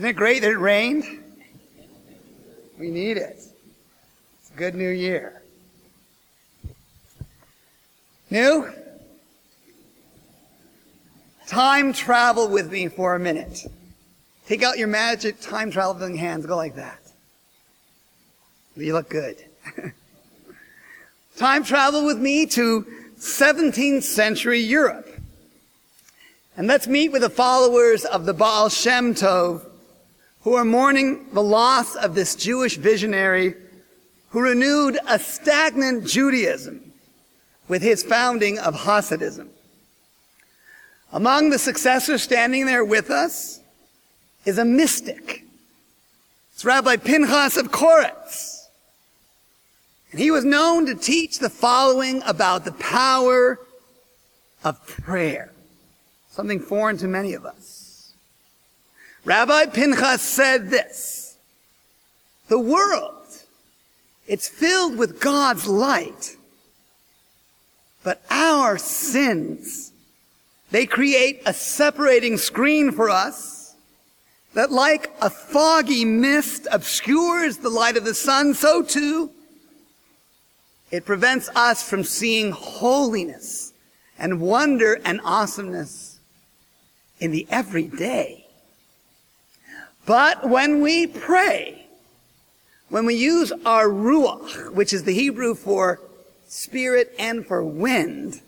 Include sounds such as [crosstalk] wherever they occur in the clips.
Isn't it great that it rained? We need it. It's a good new year. New? Time travel with me for a minute. Take out your magic time traveling hands. Go like that. You look good. [laughs] time travel with me to 17th century Europe. And let's meet with the followers of the Baal Shem Tov who are mourning the loss of this Jewish visionary who renewed a stagnant Judaism with his founding of Hasidism. Among the successors standing there with us is a mystic. It's Rabbi Pinchas of Koretz. And he was known to teach the following about the power of prayer. Something foreign to many of us. Rabbi Pinchas said this. The world, it's filled with God's light. But our sins, they create a separating screen for us that like a foggy mist obscures the light of the sun, so too it prevents us from seeing holiness and wonder and awesomeness in the everyday. But when we pray, when we use our ruach, which is the Hebrew for spirit and for wind,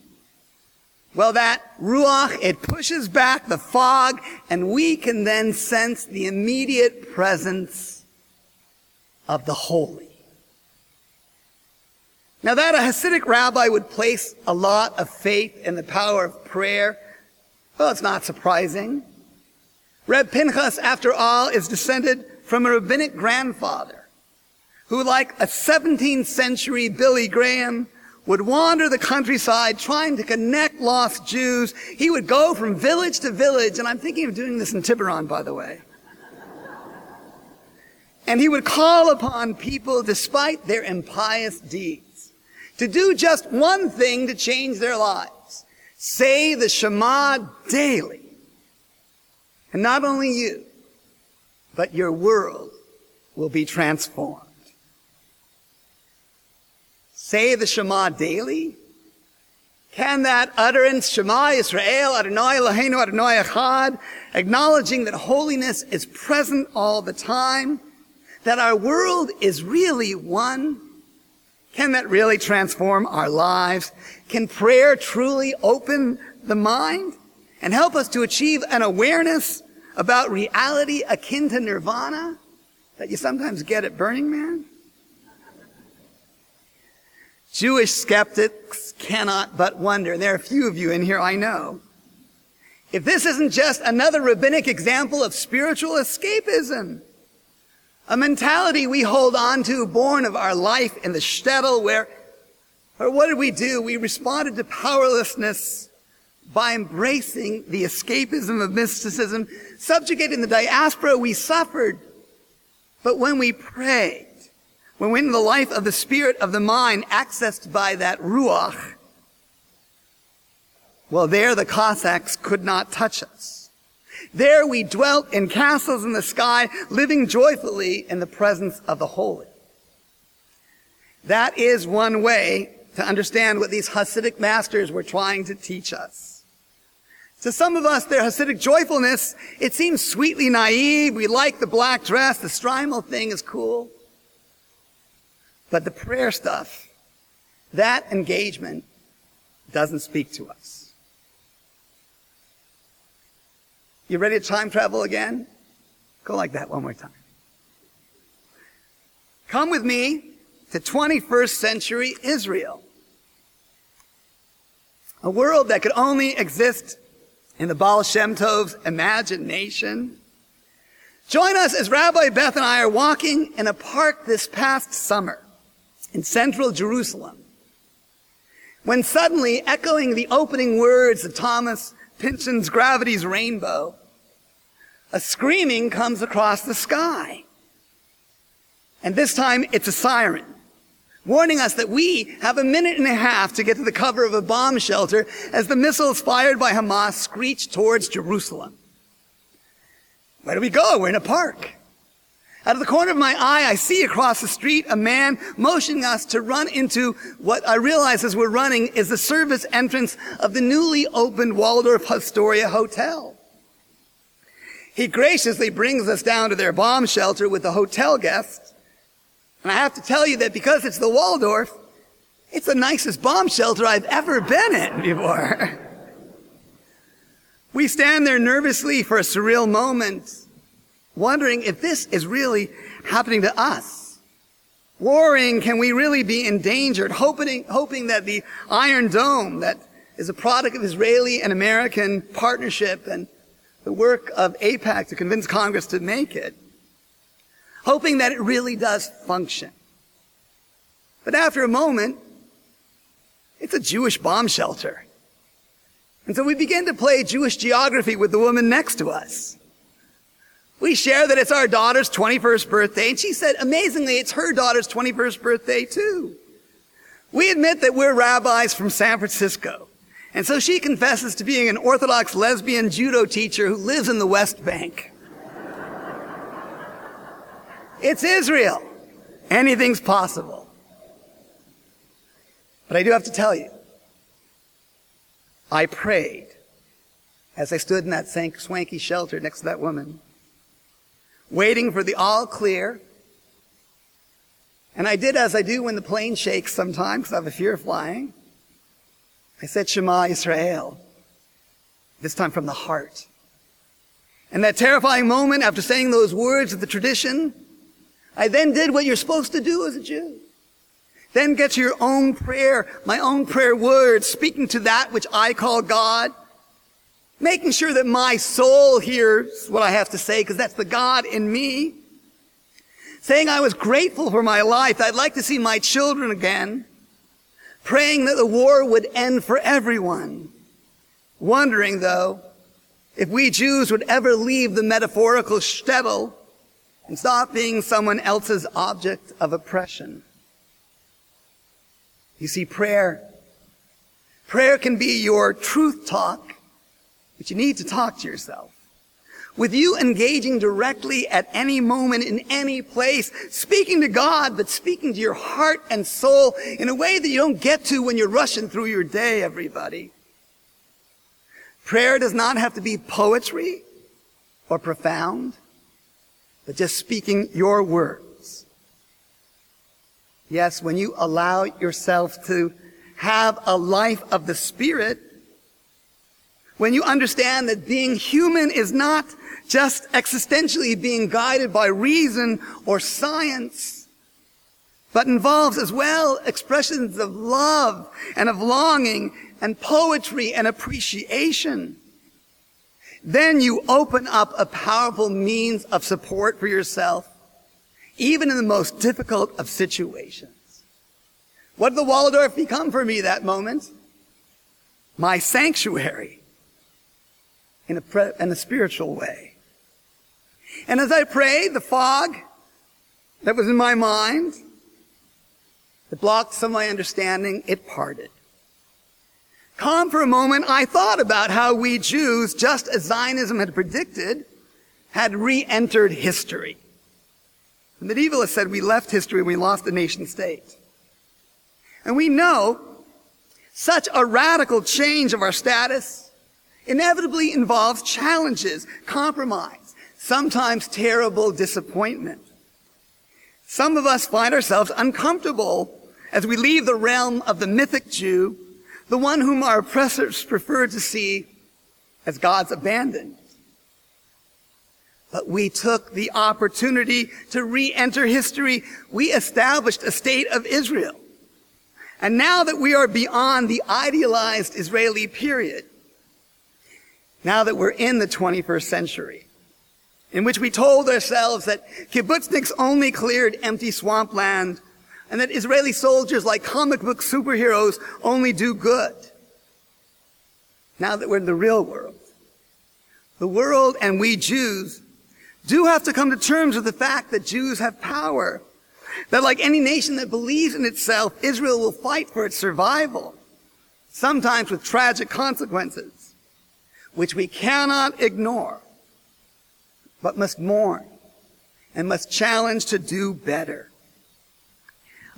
well, that ruach, it pushes back the fog and we can then sense the immediate presence of the holy. Now that a Hasidic rabbi would place a lot of faith in the power of prayer, well, it's not surprising. Reb Pinchas, after all, is descended from a rabbinic grandfather who, like a 17th century Billy Graham, would wander the countryside trying to connect lost Jews. He would go from village to village, and I'm thinking of doing this in Tiburon, by the way. And he would call upon people, despite their impious deeds, to do just one thing to change their lives. Say the Shema daily. And not only you, but your world will be transformed. Say the Shema daily? Can that utterance, Shema Yisrael, Adonai Eloheinu, Adonai Echad, acknowledging that holiness is present all the time, that our world is really one, can that really transform our lives? Can prayer truly open the mind and help us to achieve an awareness about reality akin to nirvana that you sometimes get at Burning Man? Jewish skeptics cannot but wonder, and there are a few of you in here I know, if this isn't just another rabbinic example of spiritual escapism, a mentality we hold on to born of our life in the shtetl where, or what did we do? We responded to powerlessness by embracing the escapism of mysticism. subjugating the diaspora, we suffered. But when we prayed, when we're in the life of the spirit of the mind, accessed by that ruach, well, there the Cossacks could not touch us. There we dwelt in castles in the sky, living joyfully in the presence of the holy. That is one way to understand what these Hasidic masters were trying to teach us. To some of us, their Hasidic joyfulness, it seems sweetly naive. We like the black dress. The Shtreimel thing is cool. But the prayer stuff, that engagement doesn't speak to us. You ready to time travel again? Go like that one more time. Come with me to 21st century Israel. A world that could only exist in the Baal Shem Tov's imagination. Join us as Rabbi Beth and I are walking in a park this past summer in central Jerusalem. When suddenly, echoing the opening words of Thomas Pynchon's Gravity's Rainbow, a screaming comes across the sky. And this time it's a siren warning us that we have a minute and a half to get to the cover of a bomb shelter as the missiles fired by Hamas screech towards Jerusalem. Where do we go? We're in a park. Out of the corner of my eye, I see across the street a man motioning us to run into what I realize as we're running is the service entrance of the newly opened Waldorf Astoria Hotel. He graciously brings us down to their bomb shelter with the hotel guests. And I have to tell you that because it's the Waldorf, it's the nicest bomb shelter I've ever been in before. [laughs] we stand there nervously for a surreal moment wondering if this is really happening to us. Worrying, can we really be endangered? Hoping, hoping that the Iron Dome, that is a product of Israeli and American partnership and the work of AIPAC to convince Congress to make it, hoping that it really does function. But after a moment, it's a Jewish bomb shelter. And so we begin to play Jewish geography with the woman next to us. We share that it's our daughter's 21st birthday, and she said, amazingly, it's her daughter's 21st birthday too. We admit that we're rabbis from San Francisco. And so she confesses to being an Orthodox lesbian judo teacher who lives in the West Bank. It's Israel. Anything's possible. But I do have to tell you, I prayed as I stood in that swanky shelter next to that woman waiting for the all clear. And I did as I do when the plane shakes sometimes because I have a fear of flying. I said Shema Israel, this time from the heart. And that terrifying moment after saying those words of the tradition, I then did what you're supposed to do as a Jew. Then get to your own prayer, my own prayer words, speaking to that which I call God, making sure that my soul hears what I have to say because that's the God in me. Saying I was grateful for my life. I'd like to see my children again. Praying that the war would end for everyone. Wondering though, if we Jews would ever leave the metaphorical shtetl and stop being someone else's object of oppression. You see, prayer, prayer can be your truth talk but you need to talk to yourself. With you engaging directly at any moment in any place, speaking to God, but speaking to your heart and soul in a way that you don't get to when you're rushing through your day, everybody. Prayer does not have to be poetry or profound, but just speaking your words. Yes, when you allow yourself to have a life of the Spirit, when you understand that being human is not just existentially being guided by reason or science, but involves as well expressions of love and of longing and poetry and appreciation. Then you open up a powerful means of support for yourself, even in the most difficult of situations. What did the Waldorf become for me that moment? My sanctuary in a, pre- in a spiritual way. And as I prayed, the fog that was in my mind, that blocked some of my understanding, it parted. Calm for a moment, I thought about how we Jews, just as Zionism had predicted, had re-entered history. The medievalists said we left history, and we lost the nation state. And we know such a radical change of our status inevitably involves challenges, compromise, sometimes terrible disappointment. Some of us find ourselves uncomfortable as we leave the realm of the mythic Jew, the one whom our oppressors prefer to see as God's abandoned. But we took the opportunity to re-enter history. We established a state of Israel. And now that we are beyond the idealized Israeli period, now that we're in the 21st century, in which we told ourselves that kibbutzniks only cleared empty swampland and that Israeli soldiers like comic book superheroes only do good. Now that we're in the real world, the world and we Jews do have to come to terms with the fact that Jews have power. That like any nation that believes in itself, Israel will fight for its survival, sometimes with tragic consequences which we cannot ignore. but must mourn and must challenge to do better.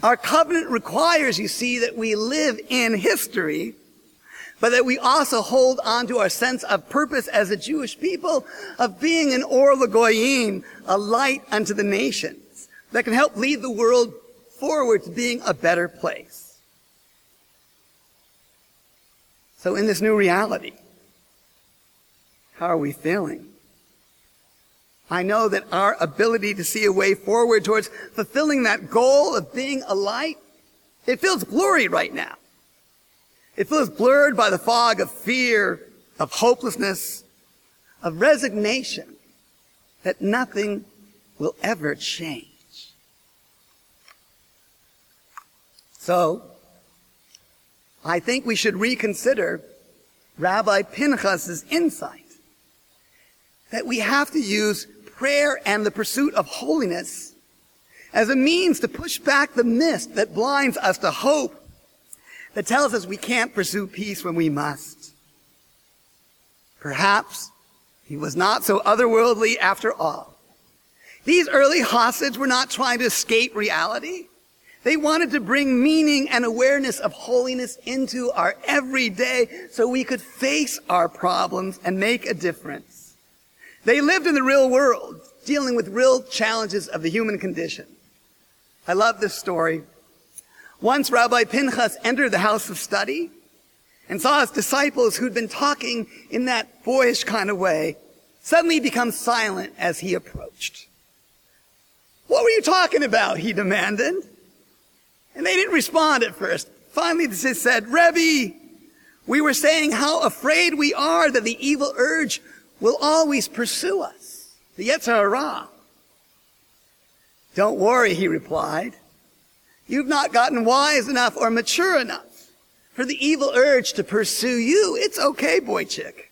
Our covenant requires, you see, that we live in history, but that we also hold on to our sense of purpose as a Jewish people of being an Or Lagoyim, a light unto the nations that can help lead the world forward to being a better place. So in this new reality, how are we feeling? I know that our ability to see a way forward towards fulfilling that goal of being a light, it feels blurry right now. It feels blurred by the fog of fear, of hopelessness, of resignation that nothing will ever change. So, I think we should reconsider Rabbi Pinchas's insight that we have to use prayer and the pursuit of holiness as a means to push back the mist that blinds us to hope that tells us we can't pursue peace when we must. Perhaps he was not so otherworldly after all. These early Hasids were not trying to escape reality. They wanted to bring meaning and awareness of holiness into our everyday so we could face our problems and make a difference. They lived in the real world, dealing with real challenges of the human condition. I love this story. Once Rabbi Pinchas entered the house of study and saw his disciples who'd been talking in that boyish kind of way suddenly become silent as he approached. What were you talking about? He demanded. And they didn't respond at first. Finally, they said, Rebbe, we were saying how afraid we are that the evil urge will always pursue us. The Yetzer Hara. Don't worry, he replied. You've not gotten wise enough or mature enough for the evil urge to pursue you. It's okay, boy chick.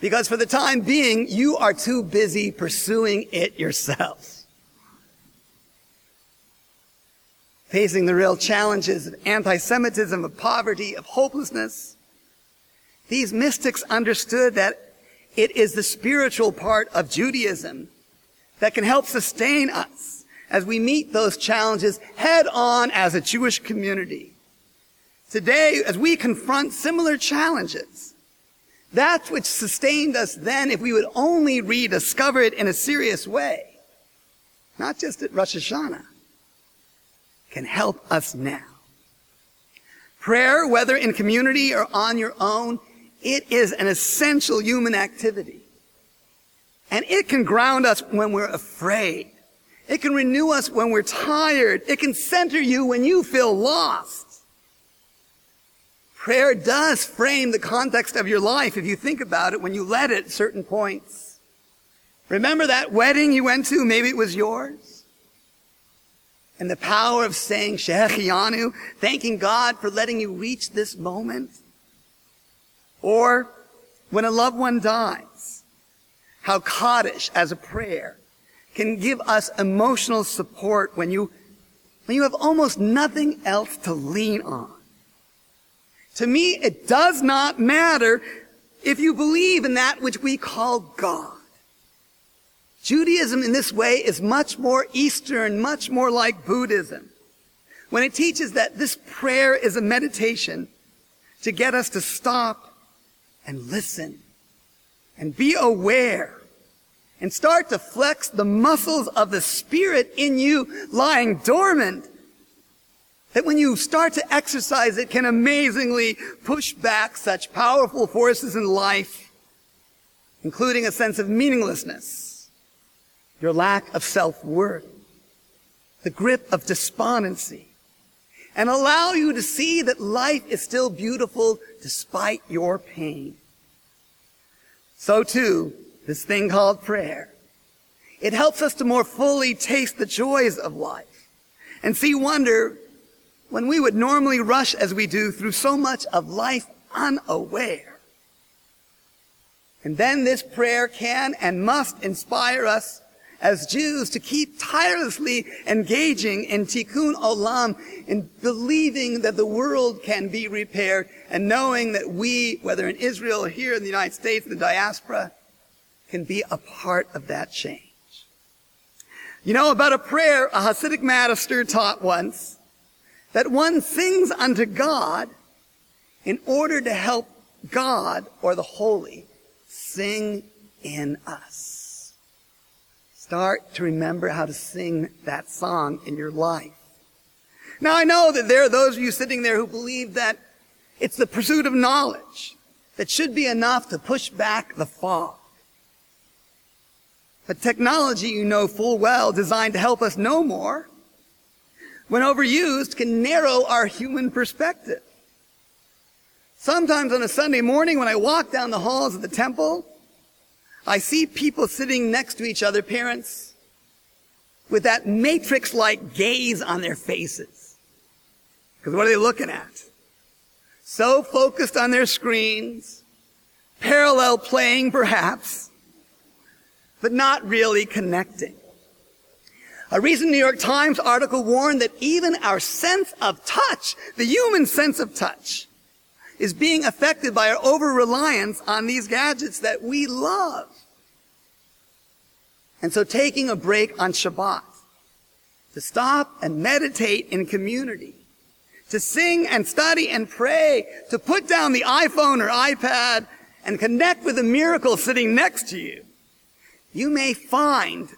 Because for the time being, you are too busy pursuing it yourself. Facing the real challenges of anti-Semitism, of poverty, of hopelessness, these mystics understood that it is the spiritual part of Judaism that can help sustain us as we meet those challenges head on as a Jewish community. Today, as we confront similar challenges, that which sustained us then, if we would only rediscover it in a serious way, not just at Rosh Hashanah, can help us now. Prayer, whether in community or on your own, it is an essential human activity. And it can ground us when we're afraid. It can renew us when we're tired. It can center you when you feel lost. Prayer does frame the context of your life if you think about it when you let it at certain points. Remember that wedding you went to? Maybe it was yours. And the power of saying Shehecheyanu, thanking God for letting you reach this moment. Or when a loved one dies, how Kaddish as a prayer can give us emotional support when you, when you have almost nothing else to lean on. To me, it does not matter if you believe in that which we call God. Judaism in this way is much more Eastern, much more like Buddhism. When it teaches that this prayer is a meditation to get us to stop and listen and be aware and start to flex the muscles of the spirit in you lying dormant that when you start to exercise it can amazingly push back such powerful forces in life, including a sense of meaninglessness, your lack of self-worth, the grip of despondency, and allow you to see that life is still beautiful despite your pain. So too, this thing called prayer. It helps us to more fully taste the joys of life and see wonder when we would normally rush as we do through so much of life unaware. And then this prayer can and must inspire us as Jews to keep tirelessly engaging in tikkun olam, in believing that the world can be repaired and knowing that we, whether in Israel or here in the United States, in the diaspora, can be a part of that change. You know about a prayer a Hasidic master taught once that one sings unto God in order to help God or the holy sing in us. Start to remember how to sing that song in your life. Now I know that there are those of you sitting there who believe that it's the pursuit of knowledge that should be enough to push back the fog. But technology, you know full well, designed to help us know more, when overused, can narrow our human perspective. Sometimes on a Sunday morning when I walk down the halls of the temple, I see people sitting next to each other, parents, with that matrix-like gaze on their faces. Because what are they looking at? So focused on their screens, parallel playing perhaps, but not really connecting. A recent New York Times article warned that even our sense of touch, the human sense of touch, is being affected by our over-reliance on these gadgets that we love. And so taking a break on Shabbat, to stop and meditate in community, to sing and study and pray, to put down the iPhone or iPad and connect with the miracle sitting next to you, you may find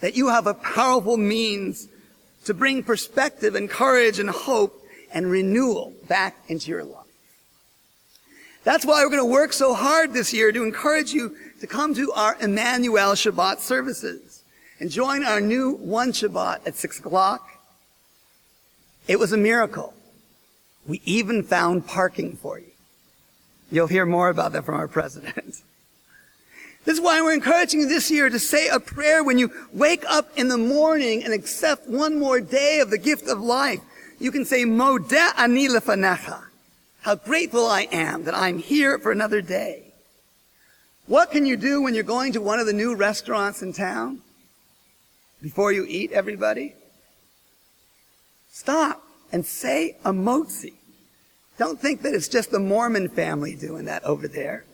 that you have a powerful means to bring perspective and courage and hope and renewal back into your life. That's why we're going to work so hard this year to encourage you to come to our Emanu-El Shabbat services and join our new one Shabbat at six o'clock. It was a miracle. We even found parking for you. You'll hear more about that from our president. [laughs] This is why we're encouraging you this year to say a prayer when you wake up in the morning and accept one more day of the gift of life. You can say, Modeh ani lefanecha. How grateful I am that I'm here for another day. What can you do when you're going to one of the new restaurants in town? Before you eat, everybody? Stop and say a motzi. Don't think that it's just the Mormon family doing that over there.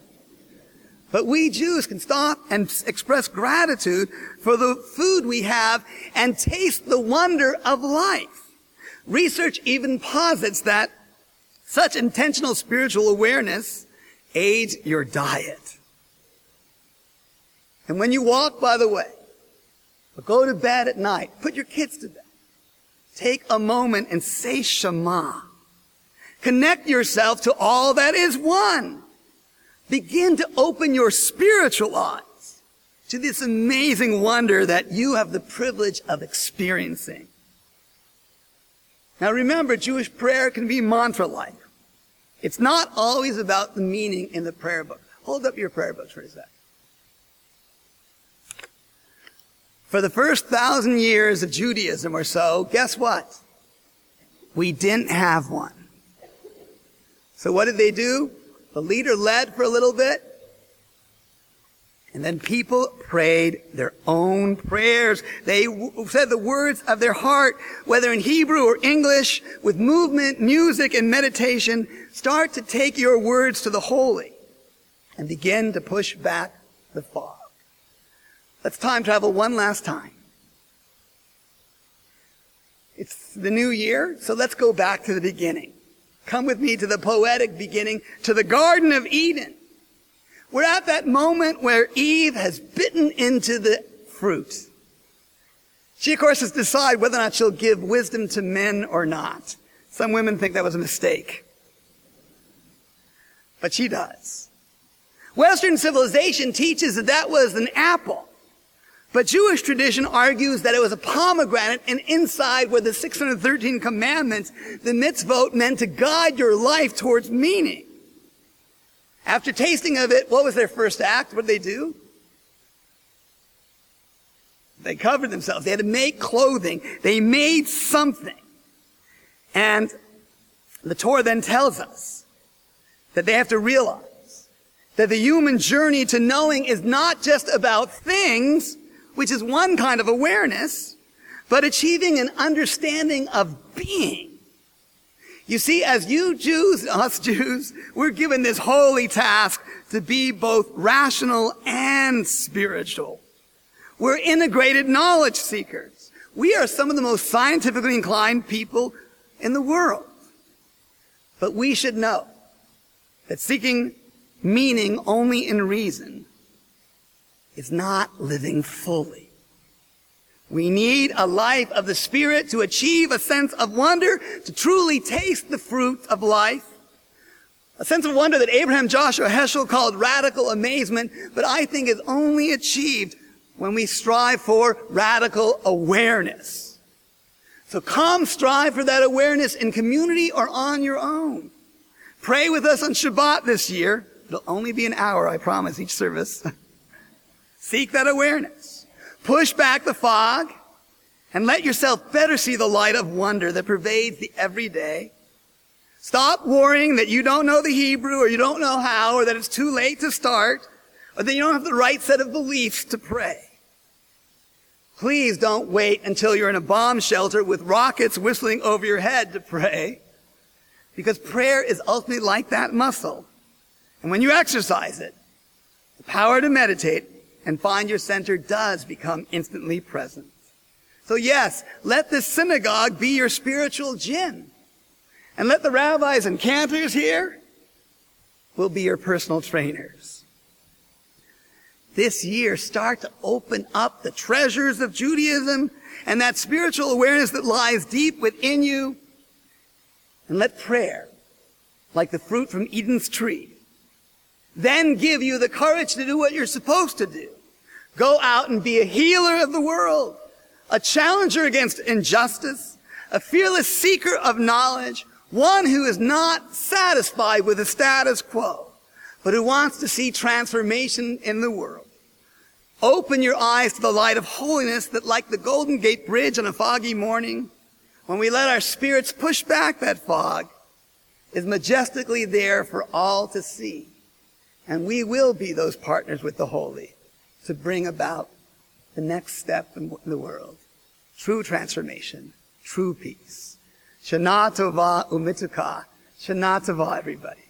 But we Jews can stop and express gratitude for the food we have and taste the wonder of life. Research even posits that such intentional spiritual awareness aids your diet. And when you walk, by the way, or go to bed at night, put your kids to bed. Take a moment and say Shema. Connect yourself to all that is one. Begin to open your spiritual eyes to this amazing wonder that you have the privilege of experiencing. Now remember, Jewish prayer can be mantra-like. It's not always about the meaning in the prayer book. Hold up your prayer books for a sec. For the first thousand years of Judaism or so, guess what? We didn't have one. So what did they do? The leader led for a little bit, and then people prayed their own prayers. They w- said the words of their heart, whether in Hebrew or English, with movement, music, and meditation. Start to take your words to the holy and begin to push back the fog. Let's time travel one last time. It's the new year, so let's go back to the beginning. Come with me to the poetic beginning, to the Garden of Eden. We're at that moment where Eve has bitten into the fruit. She, of course, has to decide whether or not she'll give wisdom to men or not. Some women think that was a mistake. But she does. Western civilization teaches that that was an apple. But Jewish tradition argues that it was a pomegranate and inside were the 613 commandments, the mitzvot meant to guide your life towards meaning. After tasting of it, what was their first act? What did they do? They covered themselves. They had to make clothing. They made something. And the Torah then tells us that they have to realize that the human journey to knowing is not just about things, which is one kind of awareness, but achieving an understanding of being. You see, as you Jews, us Jews, we're given this holy task to be both rational and spiritual. We're integrated knowledge seekers. We are some of the most scientifically inclined people in the world. But we should know that seeking meaning only in reason is not living fully. We need a life of the Spirit to achieve a sense of wonder, to truly taste the fruit of life. A sense of wonder that Abraham Joshua Heschel called radical amazement, but I think is only achieved when we strive for radical awareness. So come strive for that awareness in community or on your own. Pray with us on Shabbat this year. It'll only be an hour, I promise, each service. [laughs] Seek that awareness. Push back the fog and let yourself better see the light of wonder that pervades the everyday. Stop worrying that you don't know the Hebrew or you don't know how or that it's too late to start or that you don't have the right set of beliefs to pray. Please don't wait until you're in a bomb shelter with rockets whistling over your head to pray because prayer is ultimately like that muscle. And when you exercise it, the power to meditate and find your center does become instantly present. So yes, let this synagogue be your spiritual gym. And let the rabbis and cantors here will be your personal trainers. This year, start to open up the treasures of Judaism and that spiritual awareness that lies deep within you. And let prayer, like the fruit from Eden's tree, then give you the courage to do what you're supposed to do. Go out and be a healer of the world, a challenger against injustice, a fearless seeker of knowledge, one who is not satisfied with the status quo, but who wants to see transformation in the world. Open your eyes to the light of holiness that like the Golden Gate Bridge on a foggy morning, when we let our spirits push back that fog, is majestically there for all to see. And we will be those partners with the holy to bring about the next step in the world. True transformation, true peace. Shana Tova Umituka. Shana Tova, everybody.